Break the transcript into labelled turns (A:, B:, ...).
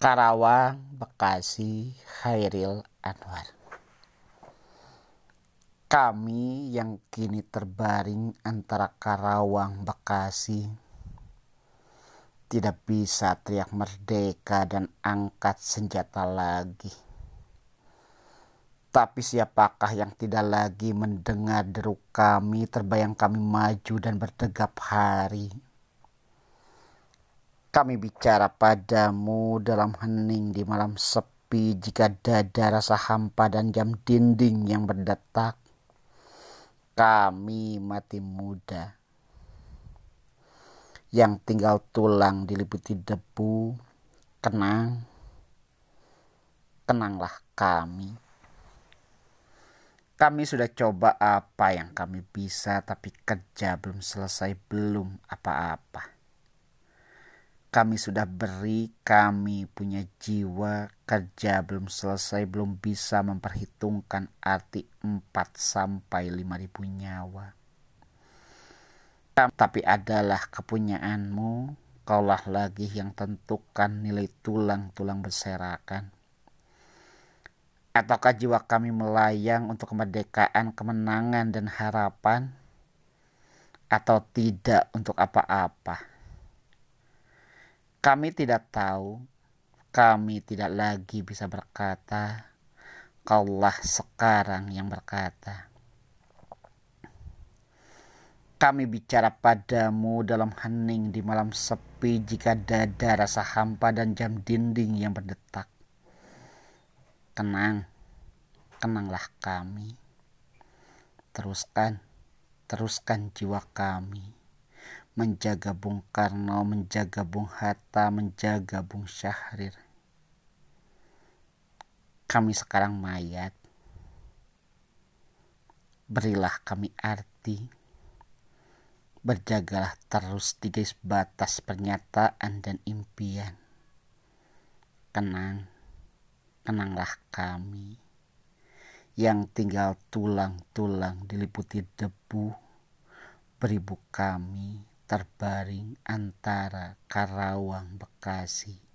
A: Karawang, Bekasi, Khairil Anwar. Kami yang kini terbaring antara Karawang, Bekasi, tidak bisa teriak merdeka dan angkat senjata lagi. Tapi siapakah yang tidak lagi mendengar deru kami terbayang kami maju dan bertegap hari? Kami bicara padamu dalam hening di malam sepi jika dada rasa hampa dan jam dinding yang berdetak. Kami mati muda yang tinggal tulang diliputi debu. Kenang, kenanglah kami. Kami sudah coba apa yang kami bisa, tapi kerja belum selesai, belum apa-apa. Kami sudah beri, kami punya jiwa, kerja belum selesai, belum bisa memperhitungkan arti 4 sampai 5 ribu nyawa. Tapi adalah kepunyaanmu, kaulah lagi yang tentukan nilai tulang-tulang berserakan Ataukah jiwa kami melayang untuk kemerdekaan, kemenangan, dan harapan? Atau tidak untuk apa-apa? Kami tidak tahu, kami tidak lagi bisa berkata, Kaulah sekarang yang berkata. Kami bicara padamu dalam hening di malam sepi jika dada rasa hampa dan jam dinding yang berdetak Tenang, tenanglah kami. Teruskan, teruskan jiwa kami. Menjaga Bung Karno, menjaga Bung Hatta, menjaga Bung Syahrir. Kami sekarang mayat. Berilah kami arti. Berjagalah terus di garis batas pernyataan dan impian. Kenang Tenanglah kami yang tinggal tulang-tulang diliputi debu, beribu kami terbaring antara Karawang Bekasi